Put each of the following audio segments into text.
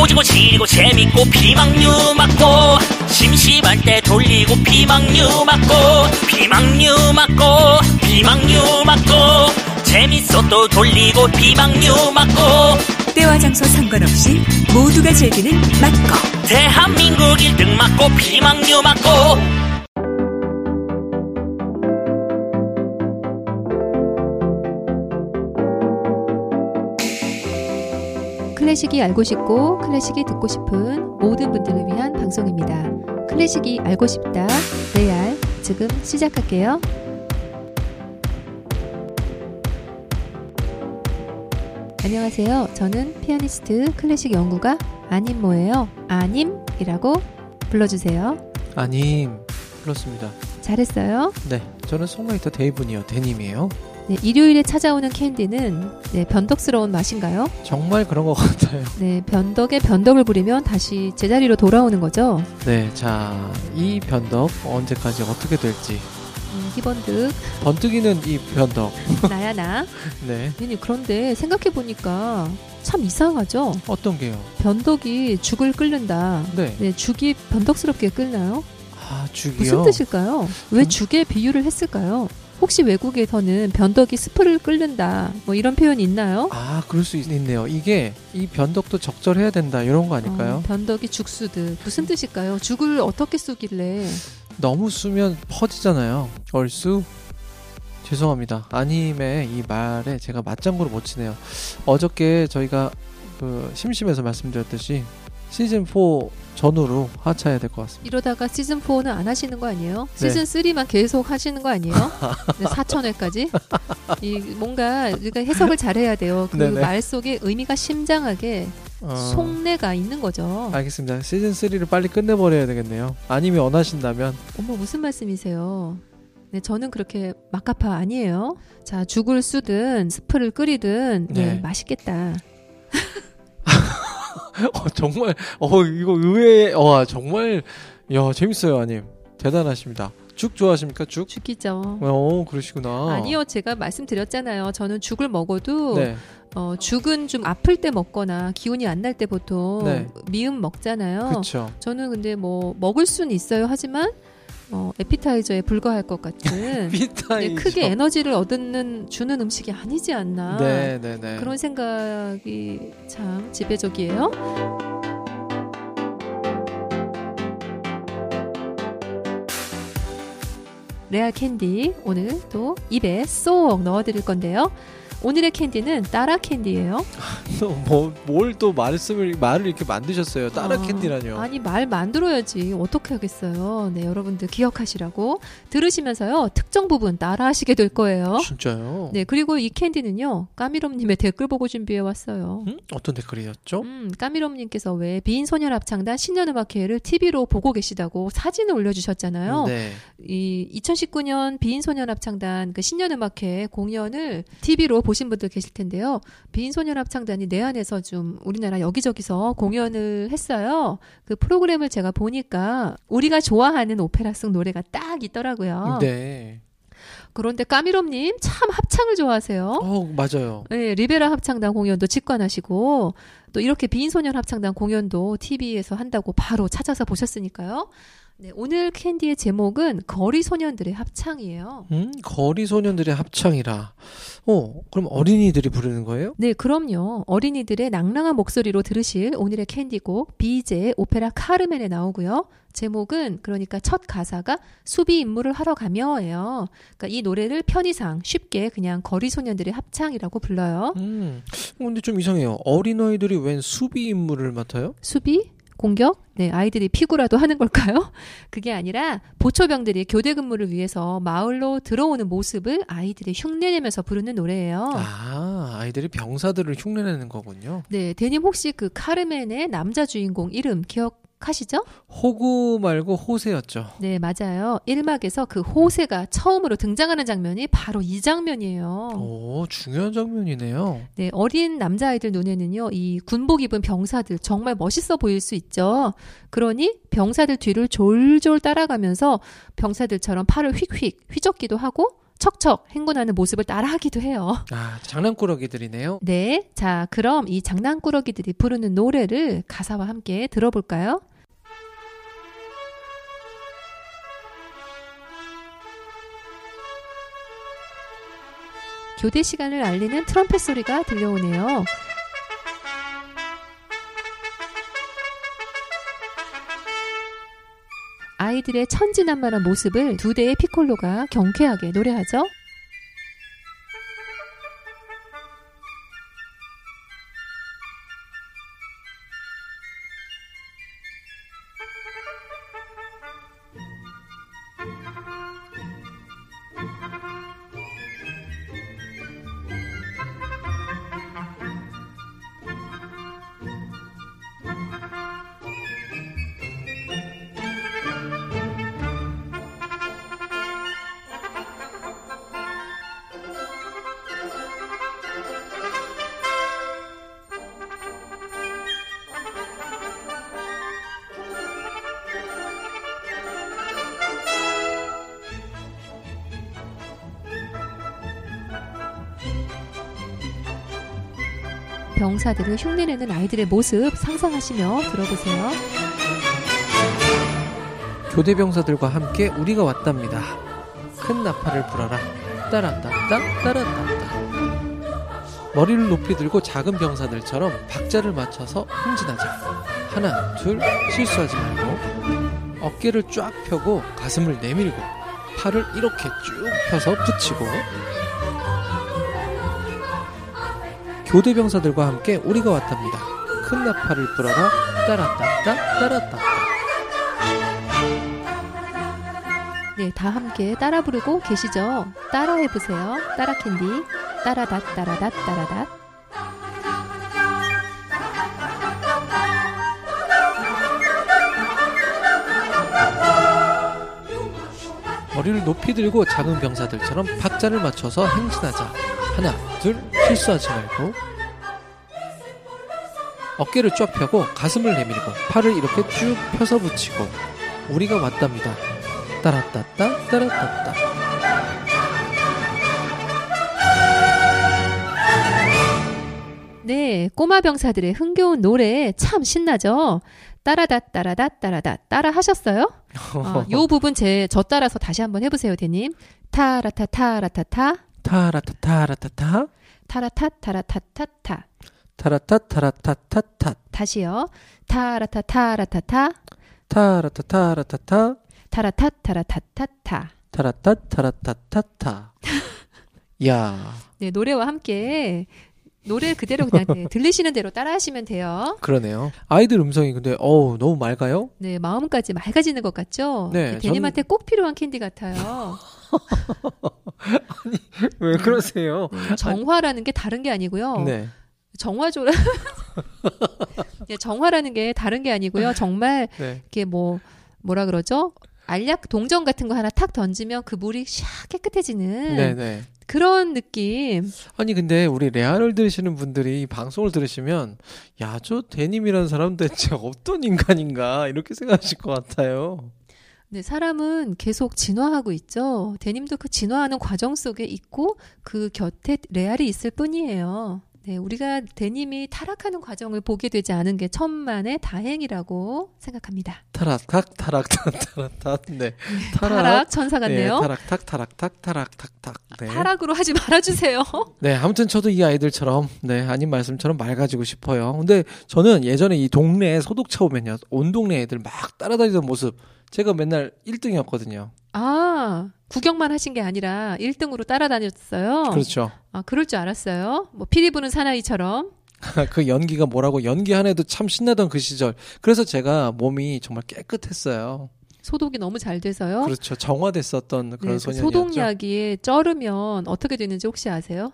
조지고 지리고 재밌고 비망류 맞고 심심할 때 돌리고 비망류 맞고 비망류 맞고 비망류 맞고 재밌어 또 돌리고 비망류 맞고 때와 장소 상관없이 모두가 즐기는 맛고 대한민국 1등 맞고 비망류 맞고 클래식이 알고 싶고 클래식이 듣고 싶은 모든 분들을 위한 방송입니다. 클래식이 알고 싶다. 레알. 지금 시작할게요. 안녕하세요. 저는 피아니스트 클래식 연구가 아님모예요. 아님이라고 불러주세요. 아님 그렇습니다. 잘했어요. 네, 저는 송라이터 데이분이요 데님이에요. 네, 일요일에 찾아오는 캔디는 네, 변덕스러운 맛인가요? 정말 그런 것 같아요. 네, 변덕에 변덕을 부리면 다시 제자리로 돌아오는 거죠. 네, 자, 이 변덕 언제까지 어떻게 될지. 음, 희번득 번뜩이는 이 변덕. 나야 나. 네, 아니 그런데 생각해 보니까 참 이상하죠. 어떤 게요? 변덕이 죽을 끓는다. 네, 네, 죽이 변덕스럽게 끓나요? 아 죽이요. 무슨 뜻일까요? 왜 음. 죽에 비유를 했을까요? 혹시 외국에서는 변덕이 스프를 끓는다 뭐 이런 표현이 있나요? 아, 그럴 수 있- 있네요. 이게 이 변덕도 적절해야 된다 이런 거 어, 아닐까요? 변덕이 죽수듯 무슨 뜻일까요? 죽을 어떻게 쏘길래? 너무 쓰면 퍼지잖아요. 얼쑤. 죄송합니다. 아님의 이 말에 제가 맞장구를 못 치네요. 어저께 저희가 그 심심해서 말씀드렸듯이 시즌 4 전후로 하차해야 될 것 같습니다. 이러다가 시즌 4는 안 하시는 거 아니에요? 네. 시즌 3만 계속 하시는 거 아니에요? 네, 4천회까지? 이 뭔가 우리가 해석을 잘해야 돼요. 그 네네. 말 속에 의미가 심장하게 어, 속내가 있는 거죠. 알겠습니다. 시즌 3를 빨리 끝내버려야 되겠네요. 아니면 원하신다면 어머 무슨 말씀이세요? 네, 저는 그렇게 막가파 아니에요. 자, 죽을 쓰든 스프를 끓이든 네, 네. 맛있겠다. 어, 정말 어 이거 의외의 어 정말 야 재밌어요 아님 대단하십니다. 죽 좋아하십니까 죽? 죽이죠. 어 그러시구나. 아니요, 제가 말씀드렸잖아요. 저는 죽을 먹어도 네. 어, 죽은 좀 아플 때 먹거나 기운이 안 날 때 보통 네. 미음 먹잖아요. 그렇죠. 저는 근데 뭐 먹을 수는 있어요. 하지만 어, 에피타이저에 불과할 것 같은. 네, 크게 에너지를 얻는 주는 음식이 아니지 않나 네네네. 그런 생각이 참 지배적이에요. 래알캔디 오늘 또 입에 쏙 넣어드릴 건데요. 오늘의 캔디는 따라 캔디예요. 뭐뭘 또 말씀을 말을 이렇게 만드셨어요. 따라, 아, 캔디라뇨. 아니 말 만들어야지 어떻게 하겠어요. 네 여러분들 기억하시라고 들으시면서요 특정 부분 따라 하시게 될 거예요. 진짜요? 네 그리고 이 캔디는요 까미롬님의 댓글 보고 준비해 왔어요. 음? 어떤 댓글이었죠? 음, 까미롬님께서 왜 비인 소년 합창단 신년음악회를 TV로 보고 계시다고 사진을 올려주셨잖아요. 네. 이 2019년 비인 소년 합창단 그 신년음악회 공연을 TV로 보신 분들 계실 텐데요. 비인소년 합창단이 내한에서 좀 우리나라 여기저기서 공연을 했어요. 그 프로그램을 제가 보니까 우리가 좋아하는 오페라성 노래가 딱 있더라고요. 네. 그런데 까미롬님 참 합창을 좋아하세요. 어 맞아요. 네, 리베라 합창단 공연도 직관하시고 또 이렇게 비인소년 합창단 공연도 TV에서 한다고 바로 찾아서 보셨으니까요. 네, 오늘 캔디의 제목은 거리 소년들의 합창이에요. 음 거리 소년들의 합창이라. 어 그럼 어린이들이 부르는 거예요? 네, 그럼요. 어린이들의 낭랑한 목소리로 들으실 오늘의 캔디곡 비제의 오페라 카르멘에 나오고요. 제목은 그러니까 첫 가사가 수비 임무를 하러 가며예요. 그러니까 이 노래를 편의상 쉽게 그냥 거리 소년들의 합창이라고 불러요. 음 근데 좀 이상해요. 어린아이들이 웬 수비 임무를 맡아요? 수비? 공격? 네, 아이들이 피구라도 하는 걸까요? 그게 아니라 보초병들이 교대 근무를 위해서 마을로 들어오는 모습을 아이들이 흉내내면서 부르는 노래예요. 아 아이들이 병사들을 흉내내는 거군요. 네, 대님 혹시 그 카르멘의 남자 주인공 이름 기억하시죠? 호구 말고 호세였죠. 네, 맞아요. 1막에서 그 호세가 처음으로 등장하는 장면이 바로 이 장면이에요. 오 중요한 장면이네요. 네, 어린 남자아이들 눈에는요, 이 군복 입은 병사들 정말 멋있어 보일 수 있죠. 그러니 병사들 뒤를 졸졸 따라가면서 병사들처럼 팔을 휙휙 휘젓기도 하고 척척 행군하는 모습을 따라하기도 해요. 아, 장난꾸러기들이네요. 네. 자, 그럼 이 장난꾸러기들이 부르는 노래를 가사와 함께 들어볼까요? 교대 시간을 알리는 트럼펫 소리가 들려오네요. 아이들의 천진난만한 모습을 두 대의 피콜로가 경쾌하게 노래하죠. 병사들을 흉내내는 아이들의 모습 상상하시며 들어보세요. 교대 병사들과 함께 우리가 왔답니다. 큰 나팔을 불어라. 따란따따 따란따따. 머리를 높이 들고 작은 병사들처럼 박자를 맞춰서 흥진하자. 하나, 둘, 실수하지 말고 어깨를 쫙 펴고 가슴을 내밀고 팔을 이렇게 쭉 펴서 붙이고 교대 병사들과 함께 우리가 왔답니다. 큰 나팔을 불어라. 따라따따 따라따따. 네, 다 함께 따라 부르고 계시죠? 따라 해 보세요. 따라 캔디. 따라닷, 따라닷, 따라닷. 머리를 높이 들고 작은 병사들처럼 박자를 맞춰서 행진하자. 하나, 둘, 실수하지 말고. 어깨를 쫙 펴고 가슴을 내밀고 팔을 이렇게 쭉 펴서 붙이고 우리가 왔답니다. 따라따따 따라따따. 네, 꼬마 병사들의 흥겨운 노래 참 신나죠? 따라닷, 따라닷, 따라닷. 따라 하셨어요? 어, 요 부분 제, 저 따라서 다시 한번 해보세요, 대님. 타라타, 타라타타. 타라타 타라타타 타라타, 타라타타타. 타라타 타라타타타 다시요. 타라타, 타라타타. 타라타 타라타타 타라타, 타라타타타. 타라타 타라타타타. 야 네, 노래와 함께 노래 그대로 그냥 네, 들리시는 대로 따라 하시면 돼요. 그러네요. 아이들 음성이 근데 어우 너무 맑아요. 네, 마음까지 맑아지는 것 같죠? 네, 대님한테 꼭 필요한 캔디 같아요. 왜 그러세요? 네, 정화라는 게 다른 게 아니고요. 네. 정화조라 네, 정화라는 게 다른 게 아니고요. 정말 네. 이게 뭐 뭐라 그러죠? 알약 동전 같은 거 하나 탁 던지면 그 물이 샥 깨끗해지는 네, 네. 그런 느낌. 아니 근데 우리 레알을 들으시는 분들이 이 방송을 들으시면 야저 대님이라는 사람 대체 어떤 인간인가 이렇게 생각하실 것 같아요. 네, 사람은 계속 진화하고 있죠. 대님도 그 진화하는 과정 속에 있고 그 곁에 레알이 있을 뿐이에요. 네, 우리가 대님이 타락하는 과정을 보게 되지 않은 게 천만의 다행이라고 생각합니다. 타락탁 타락탁 타락탁 네 타락, 천사 같네요. 네, 타락탁 타락탁 타락탁탁 네. 타락으로 하지 말아 주세요. 네 아무튼 저도 이 아이들처럼 네 아닌 말씀처럼 맑아지고 싶어요. 근데 저는 예전에 이 동네에 소독차 오면요 온 동네 애들 막 따라다니던 모습 제가 맨날 1등이었거든요. 아, 구경만 하신 게 아니라 1등으로 따라다녔어요. 그렇죠. 아, 그럴 줄 알았어요. 뭐 피리 부는 사나이처럼. 그 연기가 뭐라고 연기 한 해도 참 신나던 그 시절. 그래서 제가 몸이 정말 깨끗했어요. 소독이 너무 잘 돼서요. 그렇죠. 정화됐었던 네, 그런 그 소년이었죠. 소독약이 쩔으면 어떻게 되는지 혹시 아세요?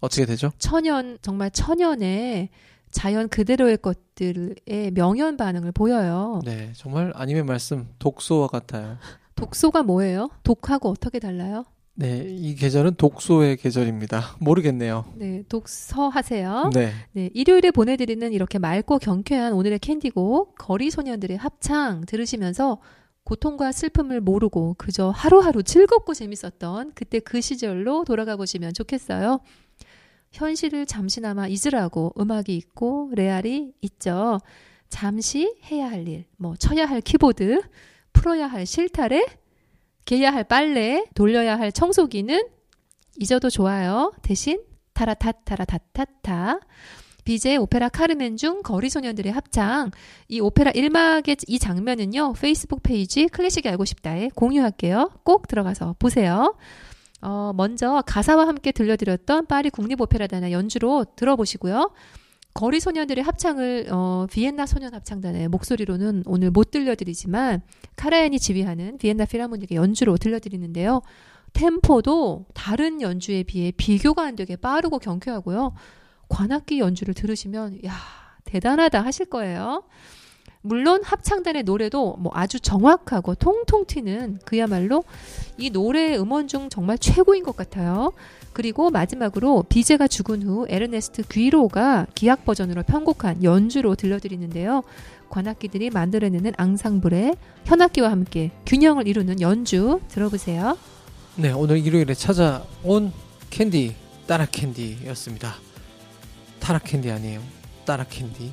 어떻게 되죠? 천연 정말 천연의 자연 그대로의 것들의 명현 반응을 보여요. 네, 정말 아님의 말씀 독소와 같아요. 독소가 뭐예요? 독하고 어떻게 달라요? 네, 이 계절은 독소의 계절입니다. 모르겠네요. 네, 독서하세요. 네, 네, 일요일에 보내드리는 이렇게 맑고 경쾌한 오늘의 캔디곡 거리 소년들의 합창 들으시면서 고통과 슬픔을 모르고 그저 하루하루 즐겁고 재밌었던 그때 그 시절로 돌아가 보시면 좋겠어요. 현실을 잠시나마 잊으라고 음악이 있고 레알이 있죠. 잠시 해야 할 일, 뭐 쳐야 할 키보드, 풀어야 할 실타래, 개야 할 빨래, 돌려야 할 청소기는 잊어도 좋아요. 대신 타라타타라타타타. 비제 오페라 카르멘 중 거리 소년들의 합창. 이 오페라 1막의 이 장면은요. 페이스북 페이지 클래식이 알고 싶다에 공유할게요. 꼭 들어가서 보세요. 어, 먼저 가사와 함께 들려드렸던 파리 국립오페라단의 연주로 들어보시고요. 거리 소년들의 합창을 어, 비엔나 소년 합창단의 목소리로는 오늘 못 들려드리지만 카라얀이 지휘하는 비엔나 필하모닉의 연주로 들려드리는데요. 템포도 다른 연주에 비해 비교가 안 되게 빠르고 경쾌하고요. 관악기 연주를 들으시면 야 대단하다 하실 거예요. 물론 합창단의 노래도 뭐 아주 정확하고 통통 튀는 그야말로 이 노래의 음원 중 정말 최고인 것 같아요. 그리고 마지막으로 비제가 죽은 후 에르네스트 귀로가 기악 버전으로 편곡한 연주로 들려드리는데요. 관악기들이 만들어내는 앙상블의 현악기와 함께 균형을 이루는 연주 들어보세요. 네, 오늘 일요일에 찾아온 캔디 따라 캔디였습니다. 타라 캔디 아니에요. 따라 캔디.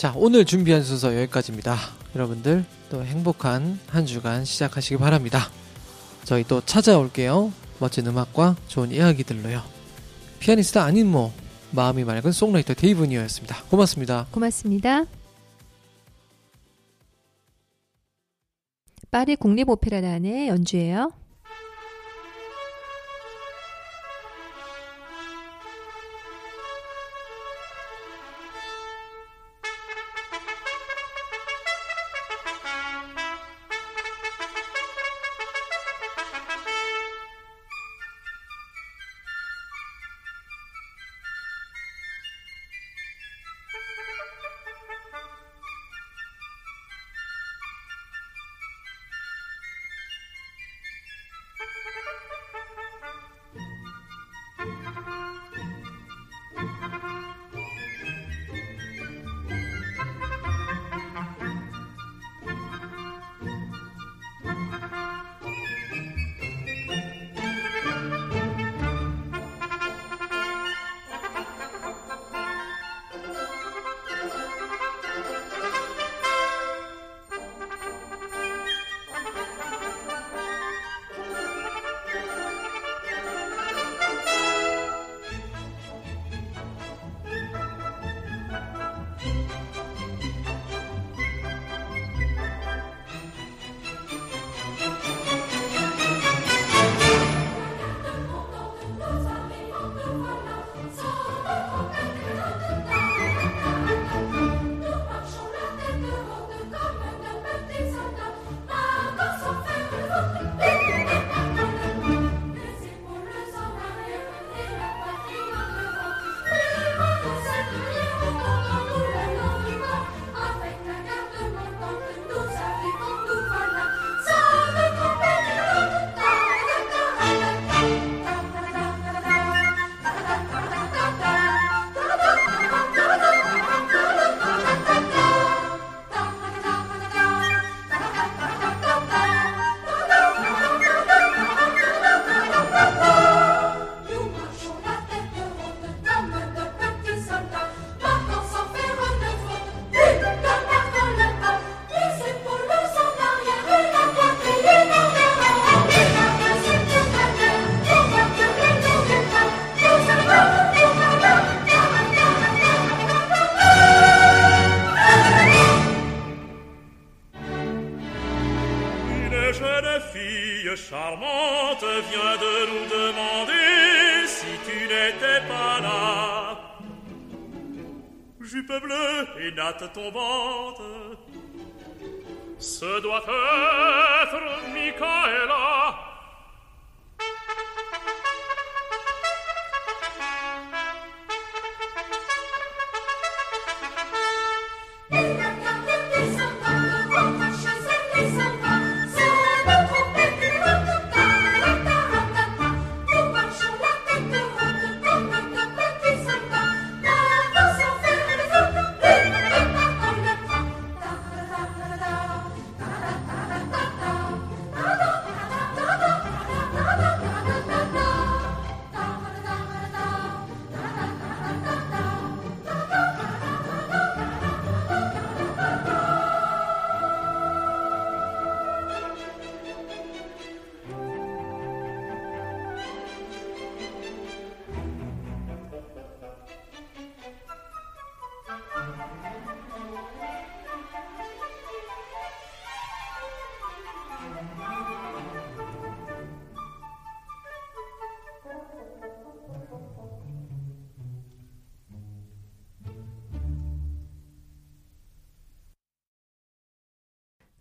자, 오늘 준비한 순서 여기까지입니다. 여러분들 또 행복한 한 주간 시작하시기 바랍니다. 저희 또 찾아올게요. 멋진 음악과 좋은 이야기들로요. 피아니스트 아닌 뭐 마음이 맑은 송라이터 데이브니어였습니다. 고맙습니다. 고맙습니다. 파리 국립오페라단의 연주예요.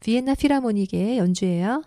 비엔나 필하모닉의 연주예요.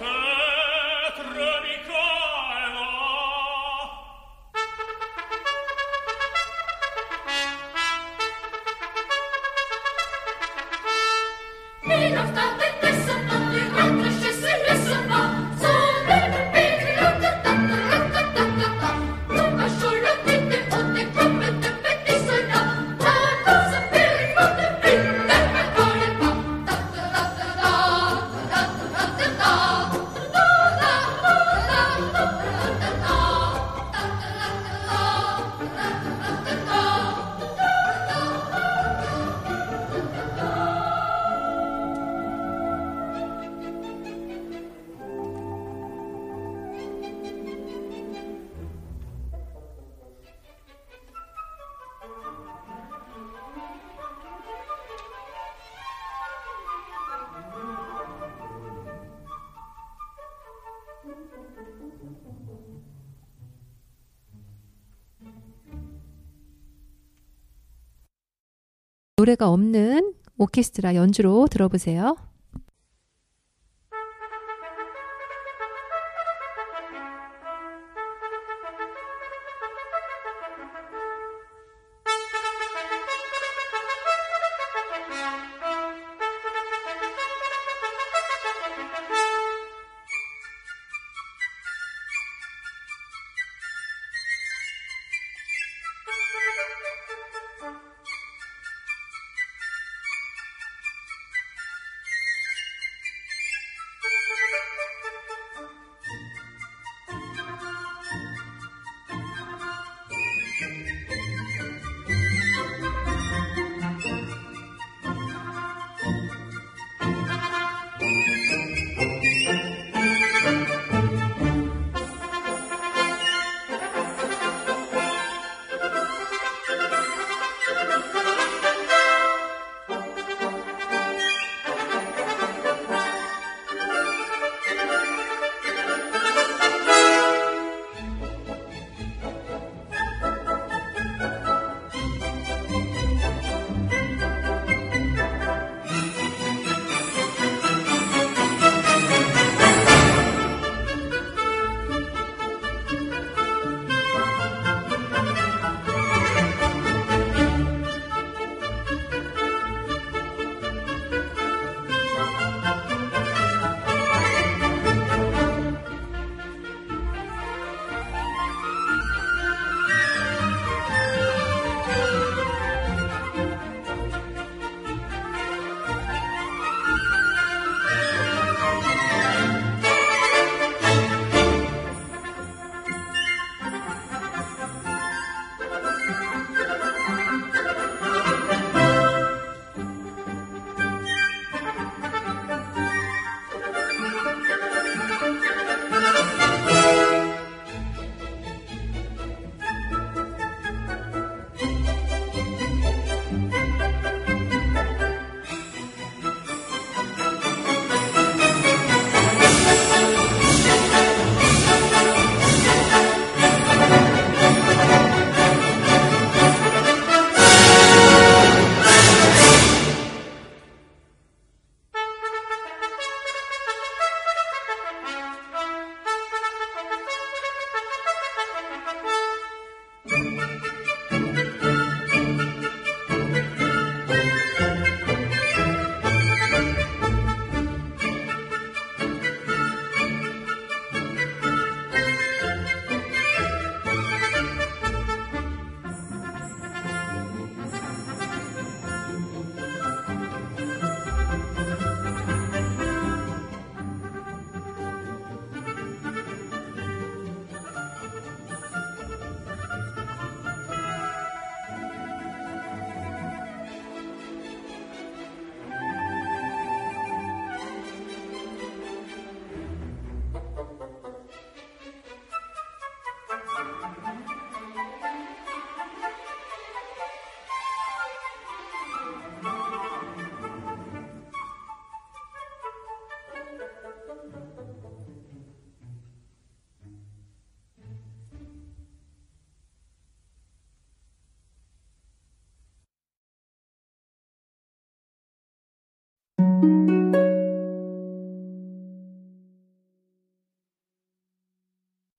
Altar! 노래가 없는 오케스트라 연주로 들어보세요.